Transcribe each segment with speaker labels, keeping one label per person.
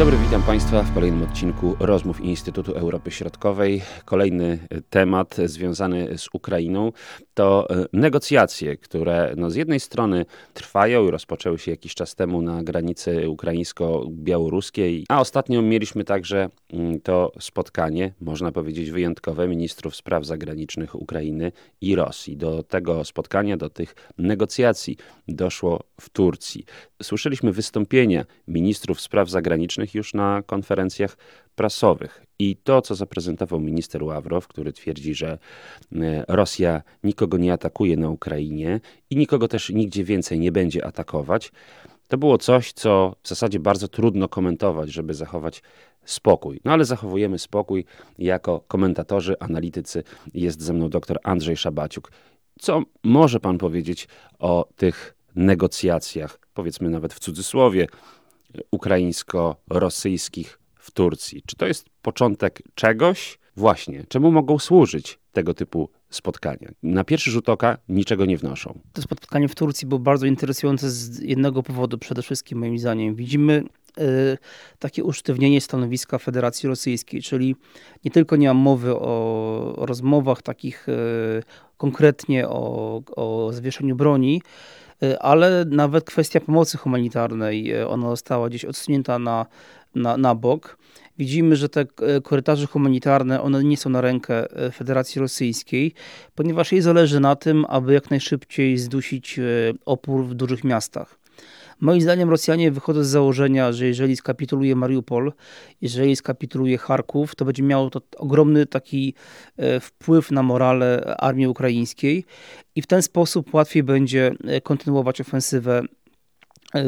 Speaker 1: Dobry, witam Państwa w kolejnym odcinku rozmów Instytutu Europy Środkowej. Kolejny temat związany z Ukrainą to e, negocjacje, które no z jednej strony trwają i rozpoczęły się jakiś czas temu na granicy ukraińsko-białoruskiej, a ostatnio mieliśmy także mm, to spotkanie, można powiedzieć wyjątkowe, ministrów spraw zagranicznych Ukrainy i Rosji. Do tego spotkania, do tych negocjacji doszło w Turcji. Słyszeliśmy wystąpienia ministrów spraw zagranicznych już na konferencjach prasowych. I to, co zaprezentował minister Ławrow, który twierdzi, że e, Rosja nikogo nie atakuje na Ukrainie i nikogo też nigdzie więcej nie będzie atakować, to było coś, co w zasadzie bardzo trudno komentować, żeby zachować spokój. No ale zachowujemy spokój. Jako komentatorzy, analitycy jest ze mną dr Andrzej Szabaciuk. Co może pan powiedzieć o tych negocjacjach, powiedzmy nawet w cudzysłowie, ukraińsko-rosyjskich w Turcji. Czy to jest początek czegoś? Właśnie, czemu mogą służyć tego typu spotkania? Na pierwszy rzut oka niczego nie wnoszą.
Speaker 2: To spotkanie w Turcji było bardzo interesujące z jednego powodu, przede wszystkim moim zdaniem. Widzimy y, takie usztywnienie stanowiska Federacji Rosyjskiej, czyli nie tylko nie ma mowy o, rozmowach takich y, konkretnie o, o zawieszeniu broni, ale nawet kwestia pomocy humanitarnej, ona została gdzieś odsunięta na na, na bok. Widzimy, że te e, korytarze humanitarne, one nie są na rękę Federacji Rosyjskiej, ponieważ jej zależy na tym, aby jak najszybciej zdusić opór w dużych miastach. Moim zdaniem Rosjanie wychodzą z założenia, że jeżeli skapituluje Mariupol, jeżeli skapituluje Charków, to będzie miało to ogromny taki wpływ na morale armii ukraińskiej i w ten sposób łatwiej będzie kontynuować ofensywę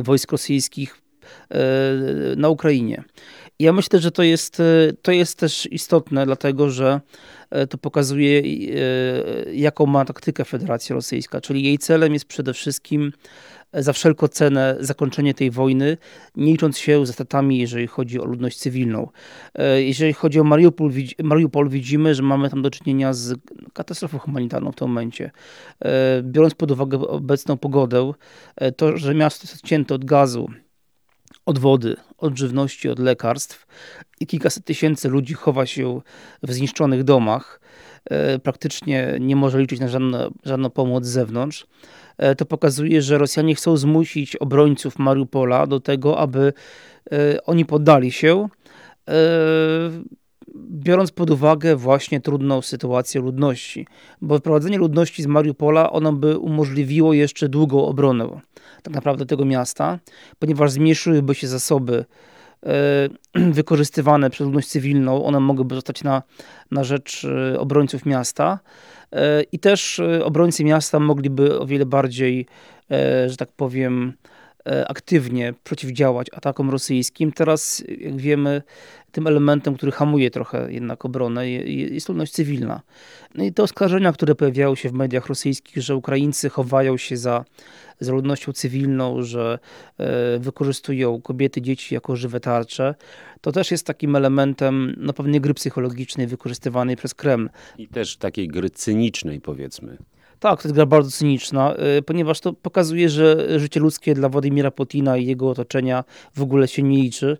Speaker 2: wojsk rosyjskich E, na Ukrainie. Ja myślę, że to jest, e, to jest też istotne, dlatego że e, to pokazuje, jaką ma taktykę Federacja Rosyjska, czyli jej celem jest przede wszystkim za wszelką cenę zakończenie tej wojny, nie licząc się ze statami, jeżeli chodzi o ludność cywilną. Jeżeli chodzi o Mariupol, Mariupol, widzimy, że mamy tam do czynienia z katastrofą humanitarną w tym momencie. Biorąc pod uwagę obecną pogodę, to, że miasto jest odcięte od gazu, od wody, od żywności, od lekarstw i kilkaset tysięcy ludzi chowa się w zniszczonych domach, e, praktycznie nie może liczyć na żadne, żadną pomoc z zewnątrz. E, to pokazuje, że Rosjanie chcą zmusić obrońców Mariupola do tego, aby e, oni poddali się biorąc pod uwagę właśnie trudną sytuację ludności, bo wyprowadzenie ludności z Mariupola ono by umożliwiło jeszcze długą obronę tak naprawdę tego miasta, ponieważ zmniejszyłyby się zasoby e, wykorzystywane przez ludność cywilną, one mogłyby zostać na, na rzecz e, obrońców miasta. E, i też obrońcy miasta mogliby o wiele bardziej, że tak powiem, aktywnie przeciwdziałać atakom rosyjskim. Teraz, jak wiemy, tym elementem, który hamuje trochę jednak obronę, jest ludność cywilna. No i te oskarżenia, które pojawiały się w mediach rosyjskich, że Ukraińcy chowają się za, za ludnością cywilną, że e, wykorzystują kobiety, dzieci jako żywe tarcze, to też jest takim elementem no, pewnej gry psychologicznej wykorzystywanej przez Kreml.
Speaker 1: I też takiej gry cynicznej, powiedzmy.
Speaker 2: Tak, to jest gra bardzo cyniczna, y, ponieważ to pokazuje, że życie ludzkie dla Władimira Putina i jego otoczenia w ogóle się nie liczy.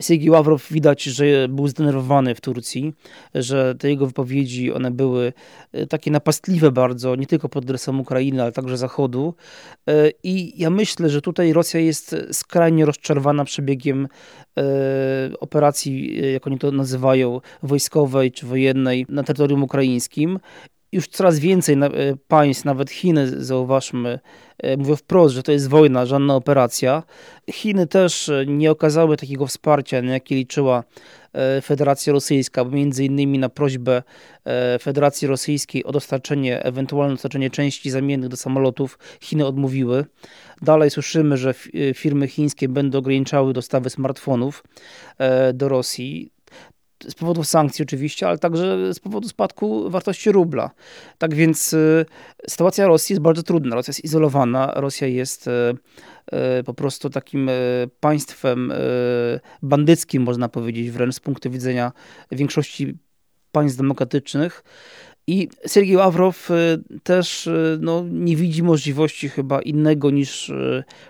Speaker 2: Sergiej Ławrow widać, że był zdenerwowany w Turcji, że te jego wypowiedzi, one były y, takie napastliwe bardzo, nie tylko pod adresem Ukrainy, ale także Zachodu. Y, I ja myślę, że tutaj Rosja jest skrajnie rozczarowana przebiegiem operacji, jak oni to nazywają, wojskowej czy wojennej na terytorium ukraińskim już coraz więcej e, państw, nawet Chiny, zauważmy, e, mówią wprost, że to jest wojna, żadna operacja. Chiny też e, nie okazały takiego wsparcia, na jakie liczyła Federacja Rosyjska, bo między innymi na prośbę Federacji Rosyjskiej o dostarczenie, ewentualne dostarczenie części zamiennych do samolotów, Chiny odmówiły. Dalej słyszymy, że firmy chińskie będą ograniczały dostawy smartfonów do Rosji z powodu sankcji oczywiście, ale także z powodu spadku wartości rubla. Tak więc y, sytuacja Rosji jest bardzo trudna. Rosja jest izolowana, Rosja jest y, y, po prostu takim państwem bandyckim, można powiedzieć, wręcz z punktu widzenia większości państw demokratycznych. I Sergiej Ławrow też no, nie widzi możliwości chyba innego niż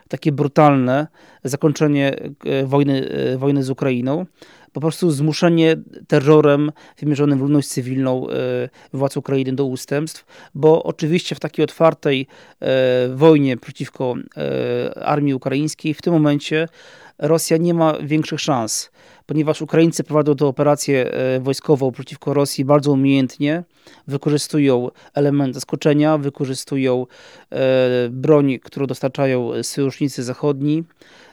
Speaker 2: takie brutalne zakończenie wojny, wojny z Ukrainą. Po prostu zmuszenie terrorem wymierzonym w ludność cywilną władz Ukrainy do ustępstw, bo oczywiście w takiej otwartej wojnie przeciwko armii ukraińskiej w tym momencie Rosja nie ma większych szans, ponieważ Ukraińcy prowadzą tę operację wojskową przeciwko Rosji bardzo umiejętnie, wykorzystują element zaskoczenia, wykorzystują broń, którą dostarczają sojusznicy zachodni,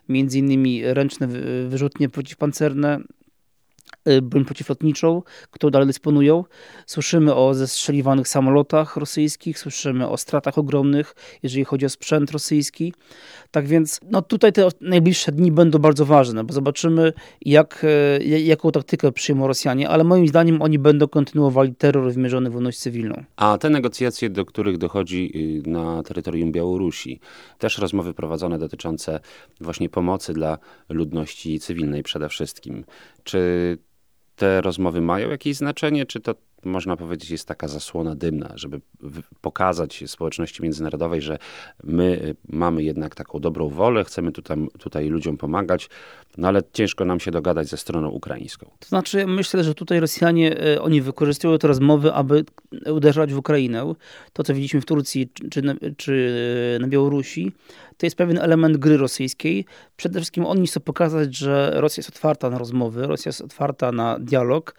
Speaker 2: między innymi ręczne wyrzutnie przeciwpancerne, broń przeciwlotniczą, którą dalej dysponują. Słyszymy o zestrzeliwanych samolotach rosyjskich, słyszymy o stratach ogromnych, jeżeli chodzi o sprzęt rosyjski. Tak więc no tutaj te najbliższe dni będą bardzo ważne, bo zobaczymy, jak, e, jaką taktykę przyjmą Rosjanie, ale moim zdaniem oni będą kontynuowali terror wymierzony w ludność cywilną.
Speaker 1: A te negocjacje, do których dochodzi y, na terytorium Białorusi, też rozmowy prowadzone dotyczące właśnie pomocy dla ludności cywilnej przede wszystkim. Czy te rozmowy mają jakieś znaczenie, czy to można powiedzieć, jest taka zasłona dymna, żeby pokazać społeczności międzynarodowej, że my y, mamy jednak taką dobrą wolę, chcemy tutaj, tutaj ludziom pomagać, no ale ciężko nam się dogadać ze stroną ukraińską.
Speaker 2: To znaczy, myślę, że tutaj Rosjanie, y, oni wykorzystują te rozmowy, aby uderzać w Ukrainę. To, co widzieliśmy w Turcji czy na, czy na Białorusi, to jest pewien element gry rosyjskiej. Przede wszystkim oni chcą pokazać, że Rosja jest otwarta na rozmowy, Rosja jest otwarta na dialog.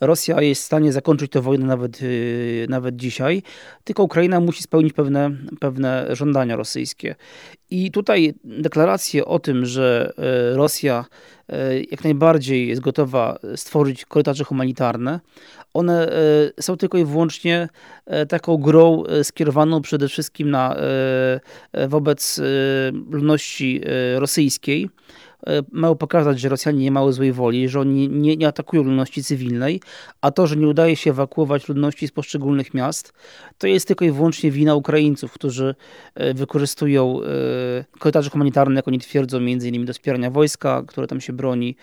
Speaker 2: Rosja jest w stanie zakończyć tę wojnę nawet, y, nawet dzisiaj, tylko Ukraina musi spełnić pewne, pewne żądania rosyjskie. I tutaj deklaracje o tym, że y, Rosja y, jak najbardziej jest gotowa stworzyć korytarze humanitarne, one są tylko i wyłącznie taką grą skierowaną przede wszystkim na, wobec ludności rosyjskiej. E, mają pokazać, że Rosjanie nie mają złej woli, że oni nie, nie atakują ludności cywilnej, a to, że nie udaje się ewakuować ludności z poszczególnych miast, to jest tylko i wyłącznie wina Ukraińców, którzy e, wykorzystują e, korytarze humanitarne, jak oni twierdzą, między innymi do wspierania wojska, które tam się broni.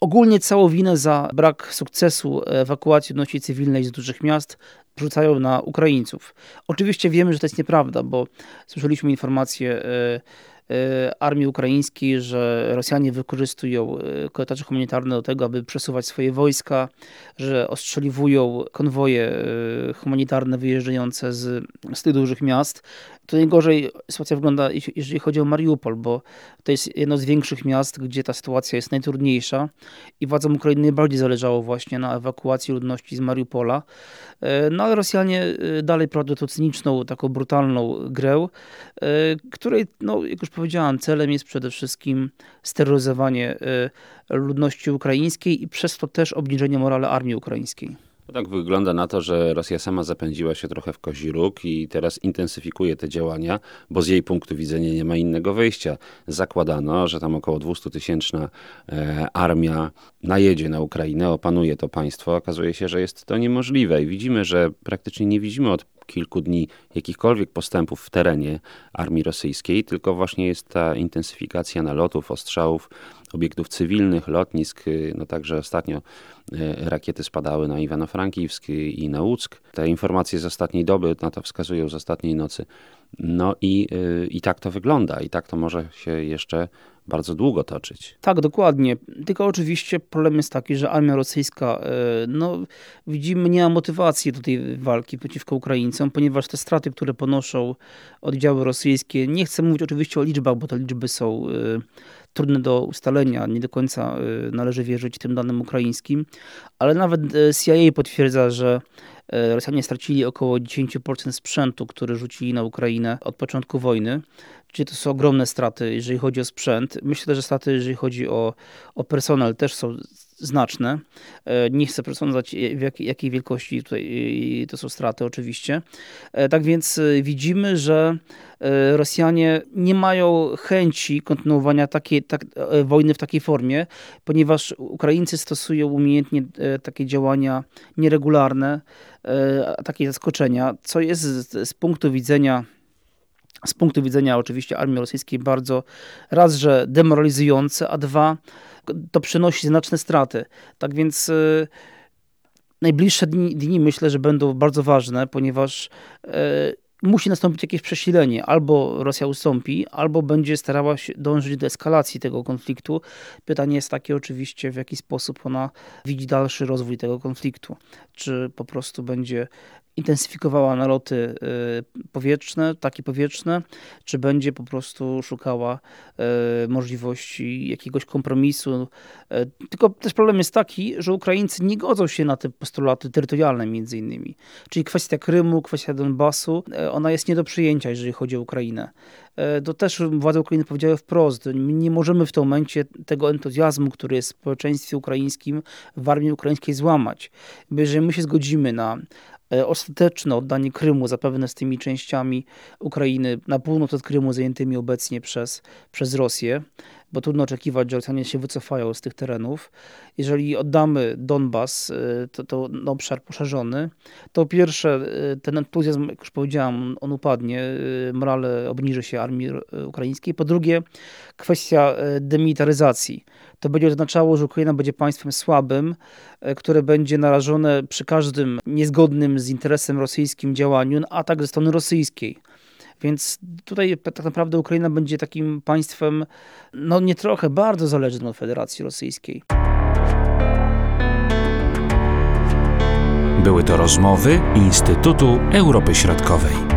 Speaker 2: Ogólnie całą winę za brak sukcesu ewakuacji ludności cywilnej z dużych miast rzucają na Ukraińców. Oczywiście wiemy, że to jest nieprawda, bo słyszeliśmy informacje armii ukraińskiej, że Rosjanie wykorzystują e, korytarze humanitarne do tego, aby przesuwać swoje wojska, że ostrzeliwują konwoje e, humanitarne wyjeżdżające z, z tych dużych miast. To najgorzej sytuacja wygląda, jeżeli chodzi o Mariupol, bo to jest jedno z większych miast, gdzie ta sytuacja jest najtrudniejsza i władzom Ukrainy najbardziej zależało właśnie na ewakuacji ludności z Mariupola. No ale Rosjanie dalej prowadzą tą cyniczną, taką brutalną grę, której, no, jak już powiedziałem, celem jest przede wszystkim steroryzowanie ludności ukraińskiej i przez to też obniżenie morale armii ukraińskiej.
Speaker 1: Tak wygląda na to, że Rosja sama zapędziła się trochę w kozi róg i teraz intensyfikuje te działania, bo z jej punktu widzenia nie ma innego wyjścia. Zakładano, że tam około 200 tysięczna e, armia najedzie na Ukrainę, opanuje to państwo. Okazuje się, że jest to niemożliwe i widzimy, że praktycznie nie widzimy od kilku dni jakichkolwiek postępów w terenie armii rosyjskiej, tylko właśnie jest ta intensyfikacja nalotów, ostrzałów obiektów cywilnych, lotnisk. No także ostatnio e, rakiety spadały na Iwano-Frankiwsk i na Łuck. Te informacje z ostatniej doby na to wskazują, z ostatniej nocy. No i, e, i tak to wygląda i tak to może się jeszcze bardzo długo toczyć.
Speaker 2: Tak, dokładnie. Tylko oczywiście problem jest taki, że armia rosyjska, e, no widzimy, nie ma motywacji do tej walki przeciwko Ukraińcom, ponieważ te straty, które ponoszą oddziały rosyjskie, nie chcę mówić oczywiście o liczbach, bo te liczby są e, trudne do ustalenia, nie do końca e, należy wierzyć tym danym ukraińskim, ale nawet CIA potwierdza, że Rosjanie stracili około 10% sprzętu, który rzucili na Ukrainę od początku wojny. Czyli to są ogromne straty, jeżeli chodzi o sprzęt. Myślę, że straty, jeżeli chodzi o, o personel, też są znaczne. E, nie chcę przesądzać, w jakiej, jakiej wielkości tutaj to są straty, oczywiście. E, tak więc e, widzimy, że Rosjanie nie mają chęci kontynuowania takiej, tak, wojny w takiej formie, ponieważ Ukraińcy stosują umiejętnie takie działania nieregularne, takie zaskoczenia, co jest z, z punktu widzenia z punktu widzenia oczywiście armii rosyjskiej bardzo raz, że demoralizujące, a dwa, to przynosi znaczne straty. Tak więc y, najbliższe dni, dni myślę, że będą bardzo ważne, ponieważ e, musi nastąpić jakieś przesilenie. Albo Rosja ustąpi, albo będzie starała się dążyć do eskalacji tego konfliktu. Pytanie jest takie oczywiście, w jaki sposób ona widzi dalszy rozwój tego konfliktu. Czy po prostu będzie intensyfikowała naloty y, powietrzne, takie powietrzne, czy będzie po prostu szukała y, możliwości jakiegoś kompromisu. Y, tylko też problem jest taki, że Ukraińcy nie godzą się na te postulaty terytorialne między innymi. Czyli kwestia Krymu, kwestia Donbasu, ona jest nie do przyjęcia, jeżeli chodzi o Ukrainę. To też władze Ukrainy powiedziały wprost, nie możemy w tym momencie tego entuzjazmu, który jest w społeczeństwie ukraińskim, w armii ukraińskiej złamać. Jeżeli my się zgodzimy na ostateczne oddanie Krymu, zapewne z tymi częściami Ukrainy na północ od Krymu zajętymi obecnie przez, przez Rosję, bo trudno oczekiwać, że Rosjanie się wycofają z tych terenów. Jeżeli oddamy Donbas, e, to, to obszar poszerzony, to pierwsze e, ten entuzjazm, jak już powiedziałam, on upadnie, morale obniży się armii ukraińskiej. Po drugie, kwestia demilitaryzacji to będzie oznaczało, że Ukraina będzie państwem słabym, e, które będzie narażone przy każdym niezgodnym z interesem rosyjskim działaniu na atak ze strony rosyjskiej. Więc tutaj tak naprawdę Ukraina będzie takim państwem, no nie trochę, bardzo zależnym od Federacji Rosyjskiej.
Speaker 3: Były to rozmowy Instytutu Europy Środkowej.